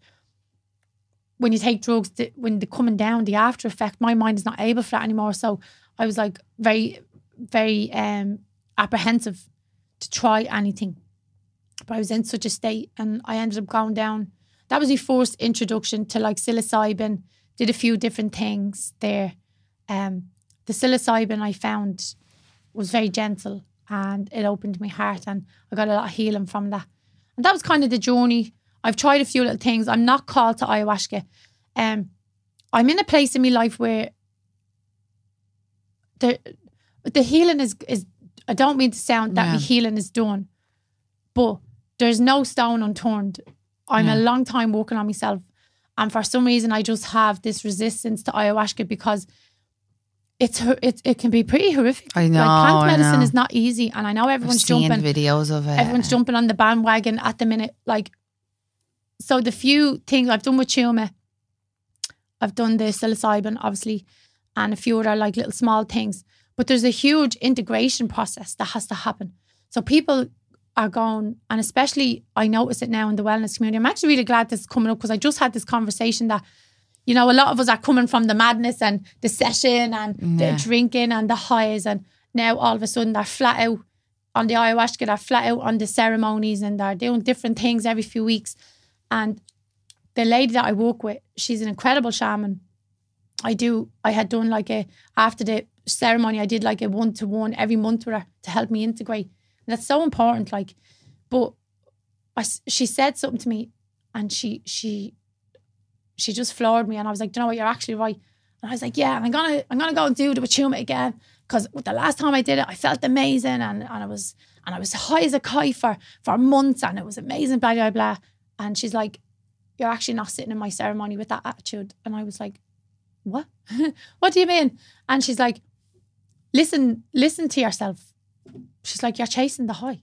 when you take drugs, the, when they're coming down, the after effect, my mind is not able for that anymore. So I was like very, very um, apprehensive to try anything. But I was in such a state and I ended up going down. That was my first introduction to like psilocybin. Did a few different things there. Um, the psilocybin I found was very gentle and it opened my heart and I got a lot of healing from that. And that was kind of the journey. I've tried a few little things. I'm not called to ayahuasca. Um, I'm in a place in my life where the the healing is is I don't mean to sound that Yeah. my healing is done, but there's no stone unturned. I'm Yeah. a long time working on myself, and for some reason I just have this resistance to ayahuasca because it's it it can be pretty horrific. I know. like plant medicine is not easy, and I know everyone's jumping videos of it. everyone's jumping on the bandwagon at the minute. Like, so the few things I've done with Wachuma, I've done the psilocybin, obviously, and a few other like little small things. But there's a huge integration process that has to happen. So people are going, and especially I notice it now in the wellness community. I'm actually really glad this is coming up because I just had this conversation that you know, a lot of us are coming from the madness and the session and Yeah. the drinking and the highs, and now all of a sudden they're flat out on the ayahuasca, they're flat out on the ceremonies, and they're doing different things every few weeks. And the lady that I work with, she's an incredible shaman. I do. I had done like a after the ceremony, I did like a one to one every month with her to help me integrate. And that's so important. Like, but I, she said something to me, and she she she just floored me, and I was like, "Do you know what? You're actually right." And I was like, "Yeah, I'm gonna I'm gonna go and do the Wachuma again because the last time I did it, I felt amazing, and and I was and I was high as a kite for for months, and it was amazing." Blah blah blah. And she's like, "You're actually not sitting in my ceremony with that attitude," and I was like, "What? what do you mean?" And she's like, "Listen, listen to yourself." She's like, "You're chasing the high,"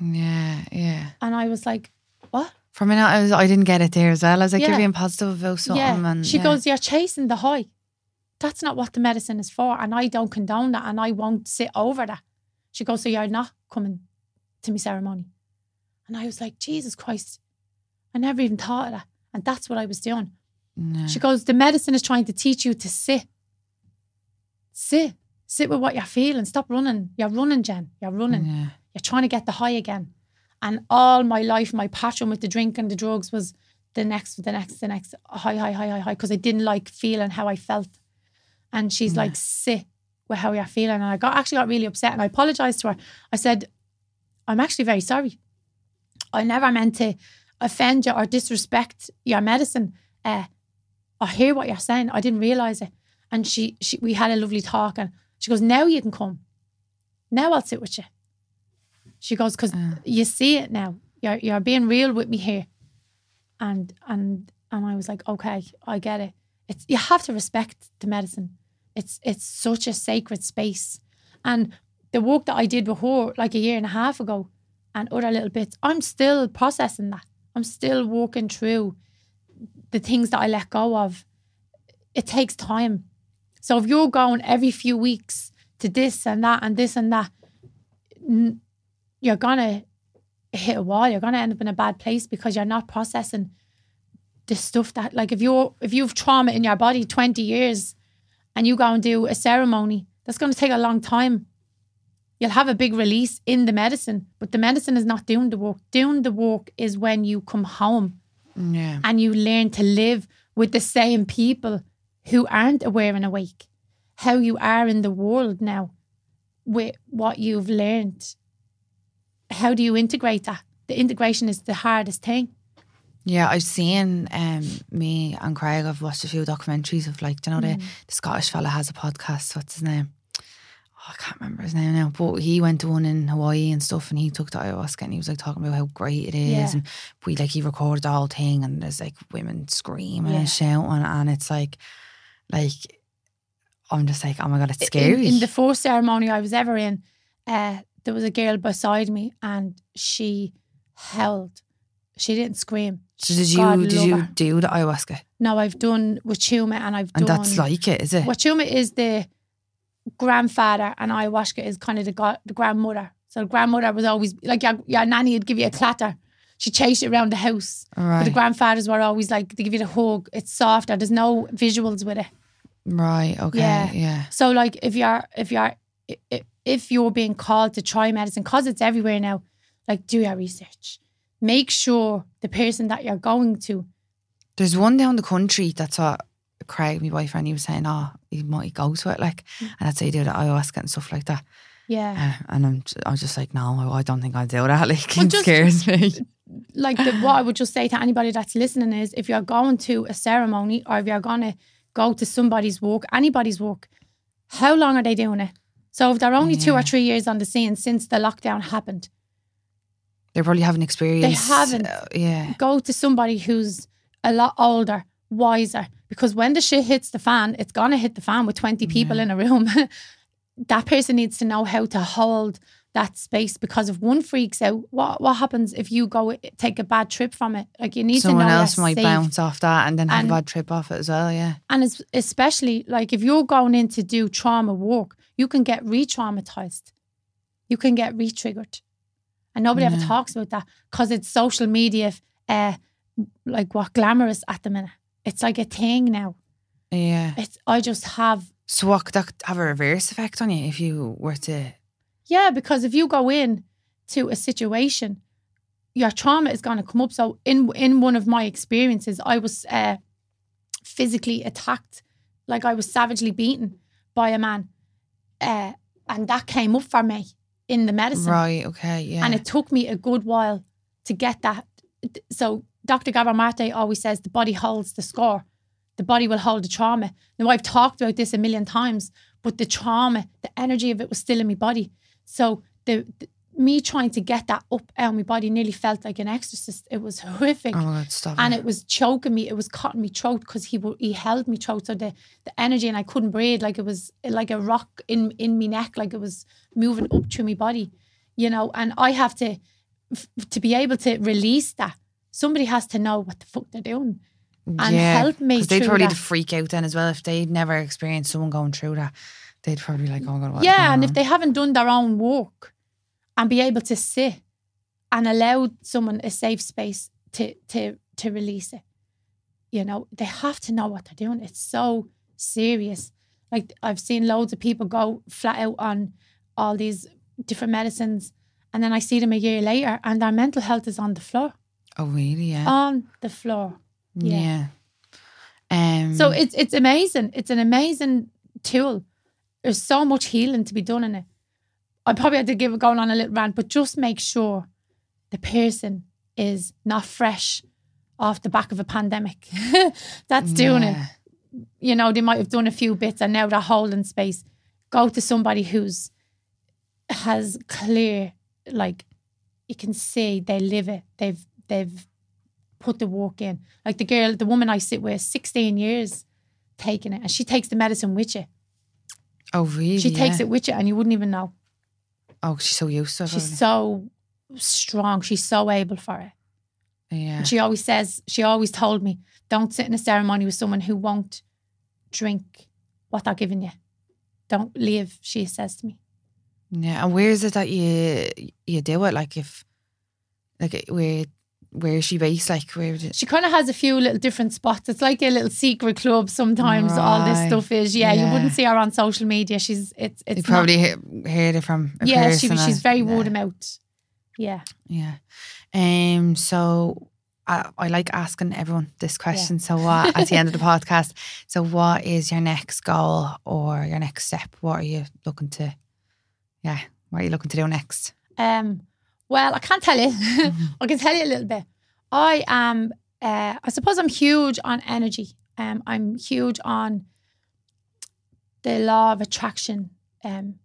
Yeah, yeah. and I was like, "What?" For a minute, I was I didn't get it there as well. I was like, Yeah. you're being positive about something, yeah. and she yeah. goes, You're chasing the high. That's not what the medicine is for. And I don't condone that. And I won't sit over that. She goes, So you're not coming to my ceremony. And I was like, Jesus Christ. I never even thought of that. And that's what I was doing. Yeah. She goes, The medicine is trying to teach you to sit. Sit. Sit with what you're feeling. Stop running. You're running, Jen. You're running. Yeah. You're trying to get the high again. And all my life, my passion with the drink and the drugs was the next, the next, the next, high, high, high, high, high, because I didn't like feeling how I felt. And she's like, sit with how you're feeling. And I got actually got really upset and I apologized to her. I said, I'm actually very sorry. I never meant to offend you or disrespect your medicine. Uh, I hear what you're saying. I didn't realize it. And she, she, we had a lovely talk, and she goes, "Now you can come. Now I'll sit with you." She goes, "Cause ah. you see it now. You're you're being real with me here." And and and I was like, "Okay, I get it. It's you have to respect the medicine. It's it's such a sacred space." And the work that I did with her like a year and a half ago, and other little bits, I'm still processing that. I'm still walking through the things that I let go of. It takes time. So if you're going every few weeks to this and that and this and that, n- you're gonna hit a wall. You're gonna end up in a bad place because you're not processing the stuff that like if you're if you've trauma in your body 20 years and you go and do a ceremony, that's gonna take a long time. You'll have a big release in the medicine, but the medicine is not doing the work. Doing the work is when you come home Yeah. and you learn to live with the same people who aren't aware and awake. How you are in the world now with what you've learned. How do you integrate that? The integration is the hardest thing. Yeah, I've seen um, me and Craig. I've watched a few documentaries of like, do you know, Mm. the, the Scottish fella has a podcast. What's his name? Oh, I can't remember his name now. But he went to one in Hawaii and stuff, and he took the ayahuasca, and he was like talking about how great it is, Yeah. and we like he recorded the whole thing, and there's like women screaming Yeah. and shouting, and it's like, like, I'm just like, oh my god, it's In- scary. In, the first ceremony I was ever in, uh, there was a girl beside me and she held. She didn't scream. so did you God did you her. do the ayahuasca? No, I've done Wachuma and I've And done. that's like it, is it? Wachuma is the grandfather and ayahuasca is kind of the, go- the grandmother. So the grandmother was always like your, your nanny would give you a clatter. She chased you around the house. But the grandfathers were always like, they give you the hug. It's softer. There's no visuals with it. right, okay, Yeah. yeah. So like if you're, if you're, i- i- if you're being called to try medicine, because it's everywhere now, like do your research. Make sure the person that you're going to, There's one down the country that's what Craig, my boyfriend, he was saying, oh, he might go to it, like, Mm. and that's how you do the ayahuasca and stuff like that. yeah. Uh, and I'm, I was just like, no, I don't think I'll do that. Like, Well, it just- scares me. like the, what I would just say to anybody that's listening is if you're going to a ceremony or if you're going to go to somebody's walk, anybody's walk, how long are they doing it? So if they're only two or three years on the scene since the lockdown happened, They probably haven't experienced. They haven't. uh, yeah. go to somebody who's a lot older, wiser, because when the shit hits the fan, it's gonna hit the fan with 20 people in a room. that person needs to know how to hold that space because if one freaks out, what what happens if you go take a bad trip from it? Like you need Someone to know else might safe. bounce off that and then have And- a bad trip off it as well. Yeah. And it's especially like if you're going in to do trauma work, you can get re traumatized. You can get re triggered. And nobody ever talks about that because it's social media, uh, like what glamorous at the minute. It's like a thing now. Yeah. It's I just have So what could that have a reverse effect on you if you were to? Yeah, because if you go in to a situation, your trauma is going to come up. So in in one of my experiences, I was uh, physically attacked, like I was savagely beaten by a man, uh, and that came up for me in the medicine, Right. Okay. Yeah. and it took me a good while to get that. So Dr. Gabor Mate always says the body holds the score. The body will hold the trauma. Now I've talked about this a million times, but the trauma, the energy of it was still in my body. So the, the- me trying to get that up out of my body nearly felt like an exorcist. It was horrific. oh god! Stop. and it. it was choking me. It was cutting me throat because he he held me throat. So the the energy and I couldn't breathe. Like it was like a rock in in me neck. Like it was moving up through my body, you know. And I have to f- to be able to release that. Somebody has to know what the fuck they're doing and yeah, help me because they'd probably freak out then as well if they'd never experienced someone going through that. They'd probably be like, oh my god, yeah, and if they haven't done their own work and be able to sit and allow someone a safe space to to to release it, you know, they have to know what they're doing. It's so serious. Like I've seen loads of people go flat out on all these different medicines, and then I see them a year later, and their mental health is on the floor, oh really? Yeah. on the floor. yeah. Um. So it's it's amazing. It's an amazing tool. There's so much healing to be done in it. I probably had to give it going on a little rant, but just make sure the person is not fresh off the back of a pandemic. That's doing it. You know, they might have done a few bits and now they're holding space. Go to somebody who's has clear, like you can see they live it. They've they've put the work in. Like the girl, the woman I sit with, 16 years taking it, and she takes the medicine with you. Oh really? She takes it with you, and you wouldn't even know. Oh, she's so used to it. She's so strong. She's so able for it. yeah. And she always says, she always told me, don't sit in a ceremony with someone who won't drink what they're giving you. Don't leave, she says to me. Yeah, and where is it that you you do it? Like if, like where where is she based? Like where? Would it, She kind of has a few little different spots. It's like a little secret club sometimes, all this stuff is. Yeah, you wouldn't see her on social media. She's, it's, it's you probably he- heard it from. A yeah, she, she's very yeah, word of mouth. Yeah. Yeah. Um. So I I like asking everyone this question. So what at the end of the podcast? So what is your next goal or your next step? What are you looking to? Yeah. What are you looking to do next? Um, well, I can't tell you. I can tell you a little bit. I am. Uh, I suppose I'm huge on energy. Um, I'm huge on the law of attraction, um,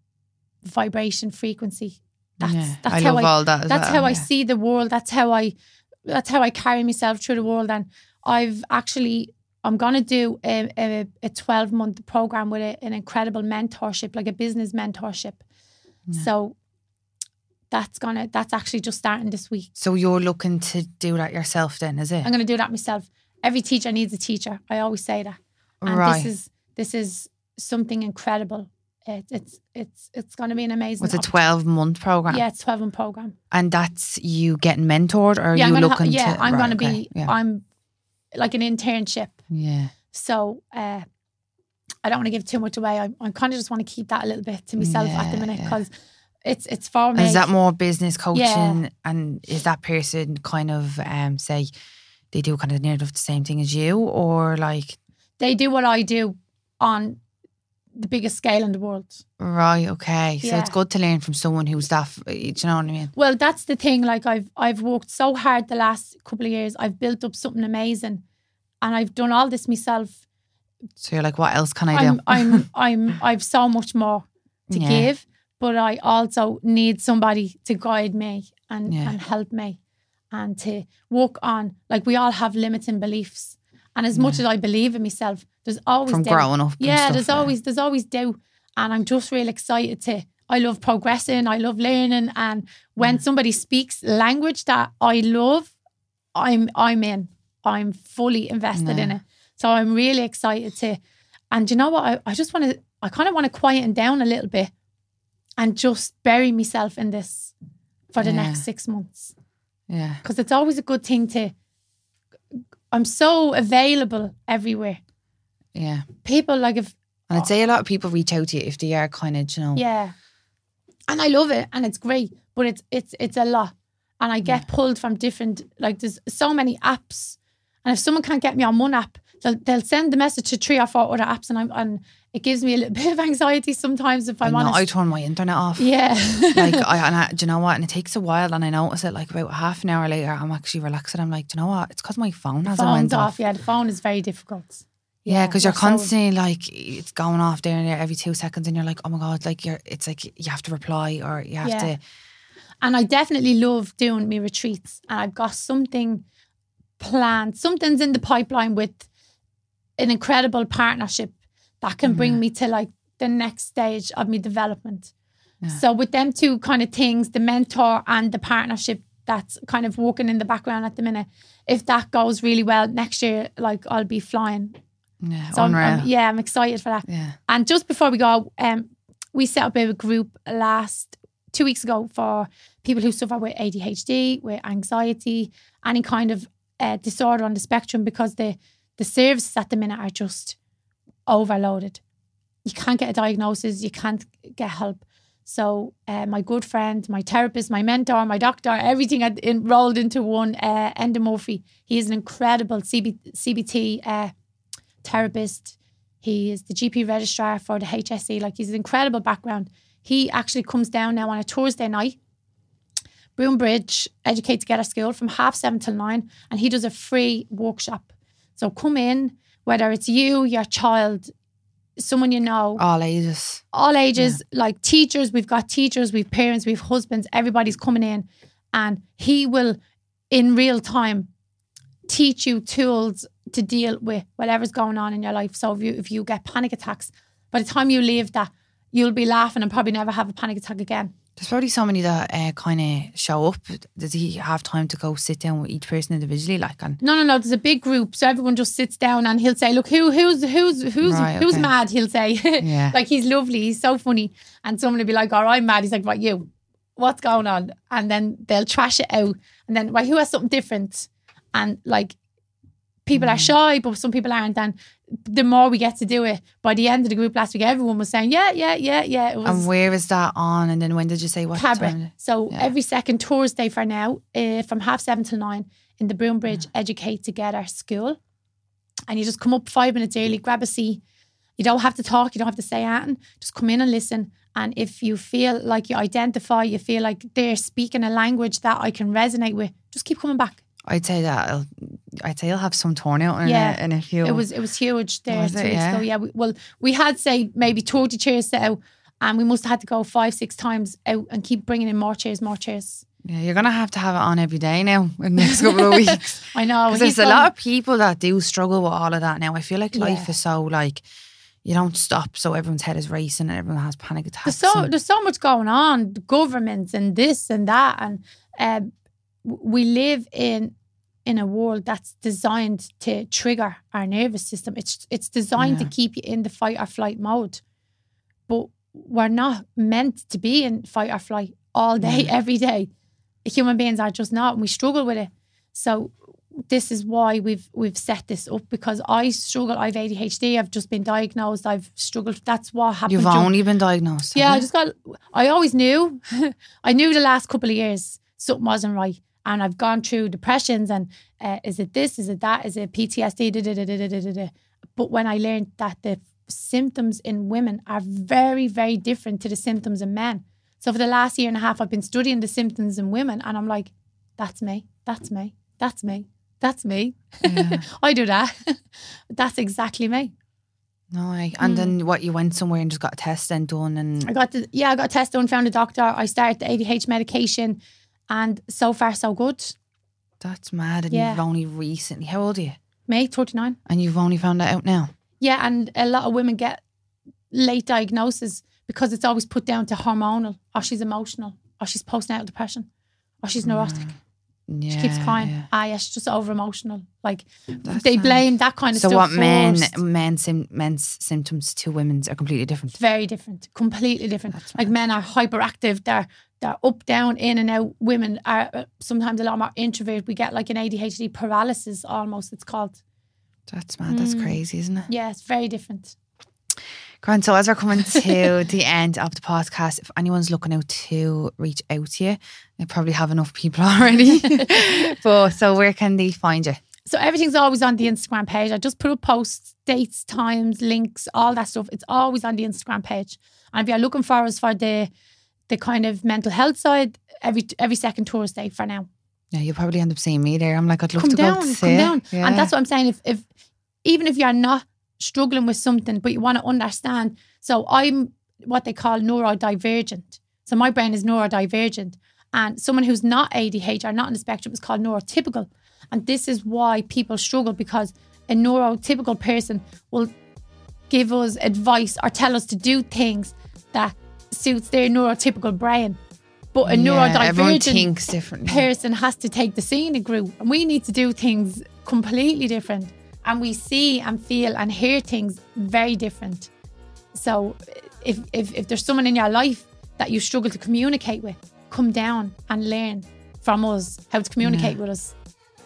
vibration, frequency. That's yeah. that's I how love I. all that. As That's well, how I see the world. That's how I. That's how I carry myself through the world. And I've actually. I'm gonna do a a, a 12 month program with a, an incredible mentorship, like a business mentorship. Yeah. So that's gonna that's actually just starting this week. So you're looking to do that yourself, then, is it? I'm gonna do that myself. Every teacher needs a teacher. I always say that. And right. this is this is something incredible. It, it's it's it's gonna be an amazing. What's a twelve month program? Yeah, it's 12 month program. And that's you getting mentored, or are yeah, you I'm gonna ha- looking yeah, to? I'm right, gonna okay, be. Yeah. I'm like an internship. yeah. So uh, I don't want to give too much away. I, I kind of just want to keep that a little bit to myself at the Yeah, minute yeah. It's it's for me. Is that more business coaching? Yeah. And is that person kind of um say they do kind of near enough the same thing as you, or like they do what I do on the biggest scale in the world. right? Okay, so it's good to learn from someone who's that. Do you know what I mean? Well, that's the thing. Like I've I've worked so hard the last couple of years. I've built up something amazing, and I've done all this myself. So you're like, what else can I do? I'm I'm I'm I've so much more to Yeah. give, but I also need somebody to guide me and Yeah. and help me, and to work on. Like we all have limiting beliefs, and as much as I believe in myself, there's always from doubt. growing up. Yeah, stuff, there's always there's always doubt, and I'm just real excited to. I love progressing. I love learning, and when Mm. somebody speaks language that I love, I'm I'm in. I'm fully invested in it. So I'm really excited to. And you know what? I, I just want to. I kind of want to quieten down a little bit, and just bury myself in this for the Yeah. next six months. Yeah, because it's always a good thing to I'm so available everywhere. Yeah. People like if And I'd say a lot of people reach out to you if they are kind of, you know, yeah, and I love it and it's great, but it's it's it's a lot, and I get pulled from different like there's so many apps, and if someone can't get me on one app, they'll they'll send the message to three or four other apps, and I'm and it gives me a little bit of anxiety sometimes if I, I'm know, I turn my internet off. yeah, like I, and I, do you know what? And it takes a while, and I notice it like about half an hour later. I'm actually relaxed. And I'm like, do you know what? It's because my phone hasn't phone's off. off. Yeah, the phone is very difficult. Yeah, because you're we're so- constantly like it's going off there and there every two seconds, and you're like, oh my god, like you're. It's like you have to reply or you have Yeah. to. And I definitely love doing me retreats. And I've got something planned. Something's in the pipeline with an incredible partnership that can bring me to like the next stage of my development. Yeah. So with them two kind of things, the mentor and the partnership that's kind of walking in the background at the minute. If that goes really well next year, like I'll be flying. Yeah, So I'm-. I'm- yeah, I'm excited for that. yeah. And just before we go, um, we set up a group last two weeks ago for people who suffer with ADHD, with anxiety, any kind of uh, disorder on the spectrum, because the the services at the minute are just overloaded. You can't get a diagnosis, you can't get help. So uh, my good friend, my therapist, my mentor, my doctor, everything had enrolled into one. Uh, Enda Murphy, he is an incredible CB, CBT uh, therapist. He is the GP registrar for the HSE. Like he's an incredible background. He actually comes down now on a Thursday night, Broombridge Educate Together School from half seven till nine, and he does a free workshop. So come in, whether it's you, your child, someone you know, All ages. all ages, like teachers, we've got teachers, we've parents, we've husbands, everybody's coming in, and he will, in real time, teach you tools to deal with whatever's going on in your life. So if you if you get panic attacks, by the time you leave that, you'll be laughing and probably never have a panic attack again. There's probably so many that uh, kind of show up. Does he have time to go sit down with each person individually? Like, and No, no, no. There's a big group, so everyone just sits down and he'll say, "Look, who, who's, who's, who's, Right, who's okay. mad?" He'll say, Yeah. like he's lovely, he's so funny, and someone will be like, "All right, I'm mad." He's like, "What you? What's going on?" And then they'll trash it out, and then right, who has something different? And like, people are Mm. shy, but some people aren't. And the more we get to do it, by the end of the group last week, everyone was saying, "Yeah, yeah, yeah, yeah." It was and where is that on? And then when did you say what Cabra. time? So Yeah. every second Thursday for now, uh, from half seven till nine in the Broombridge Educate Together School. And you just come up five minutes early, grab a seat. You don't have to talk, you don't have to say anything. Just come in and listen. And if you feel like you identify, you feel like they're speaking a language that I can resonate with, just keep coming back. I'd say that. I'll, I'd say you'll have some turnout in Yeah. it in a few. It was it was huge there Was two it? weeks Yeah. ago. Yeah, we, well, we had say maybe thirty chairs set out, and we must have had to go five six times out and keep bringing in more chairs, more chairs. Yeah, you're gonna have to have it on every day now in the next couple of weeks. I know. there's a lot of people that do struggle with all of that now. I feel like life Yeah. is so like you don't stop, so everyone's head is racing and everyone has panic attacks. There's so and- there's so much going on, governments and this and that, and um, w- we live in in a world that's designed to trigger our nervous system. It's it's designed Yeah. to keep you in the fight or flight mode, but we're not meant to be in fight or flight all day, Yeah. every day. Human beings are just not, and we struggle with it. So this is why we've we've set this up because I struggle. I've ADHD. I've just been diagnosed. I've struggled. That's what happened. You've only been diagnosed. yeah, I just got. I always knew. I knew the last couple of years something wasn't right, and I've gone through depressions and uh, is it this? Is it that? Is it PTSD? Da, da, da. But when I learned that the symptoms in women are very, very different to the symptoms in men. So for the last year and a half, I've been studying the symptoms in women, and I'm like, that's me. That's me. That's me. That's me. Yeah. I do that. that's exactly me. No, I, and Hmm. then what? You went somewhere and just got a test then done, and I got the yeah, I got a test done, found a doctor. I started the ADH medication, and so far so good. that's mad. And Yeah. you've only recently. How old are you? May thirty nine. And you've only found that out now. Yeah, and a lot of women get late diagnosis because it's always put down to hormonal, or she's emotional, or she's postnatal depression, or she's neurotic. She keeps Yeah, crying. yeah. Ah, yeah, she's just over emotional. Like That's they blame that kind of So stuff. So what men first. men sim, men's symptoms to women's are completely different. very different, completely different. That's like men are hyperactive, they're they're up, down, in and out. Women are uh, sometimes a lot more introverted. We get like an ADHD paralysis almost. It's called. That's mad. That's Mm. crazy, isn't it? Yeah, it's very different. Grant, so as we're coming to the end of the podcast, if anyone's looking out to reach out to you, they probably have enough people already. but so where can they find you? So everything's always on the Instagram page. I just put up posts, dates, times, links, all that stuff. It's always on the Instagram page. And if you're looking for us for the the kind of mental health side, every every second Thursday for now. Yeah, you'll probably end up seeing me there. I'm like, I'd love come to down, go to come see down. it. Yeah. And that's what I'm saying. If if even if you're not struggling with something, but you want to understand. So I'm what they call neurodivergent. So my brain is neurodivergent. And someone who's not ADHD or not on the spectrum is called neurotypical. And this is why people struggle because a neurotypical person will give us advice or tell us to do things that suits their neurotypical brain. But a Yeah, neurodivergent person has to take the scenic route and we need to do things completely different and we see and feel and hear things very different so if, if, if there's someone in your life that you struggle to communicate with come down and learn from us how to communicate with us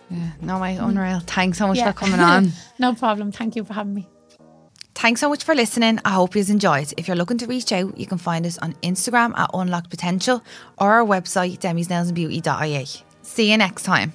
Yeah. No, my unreal. Thanks so much Yeah. for coming on. no problem thank you for having me Thanks so much for listening. I hope you've enjoyed. If you're looking to reach out, you can find us on Instagram at Unlocked Potential or our website, demi'snailsandbeauty.ie. See you next time.